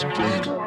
It's.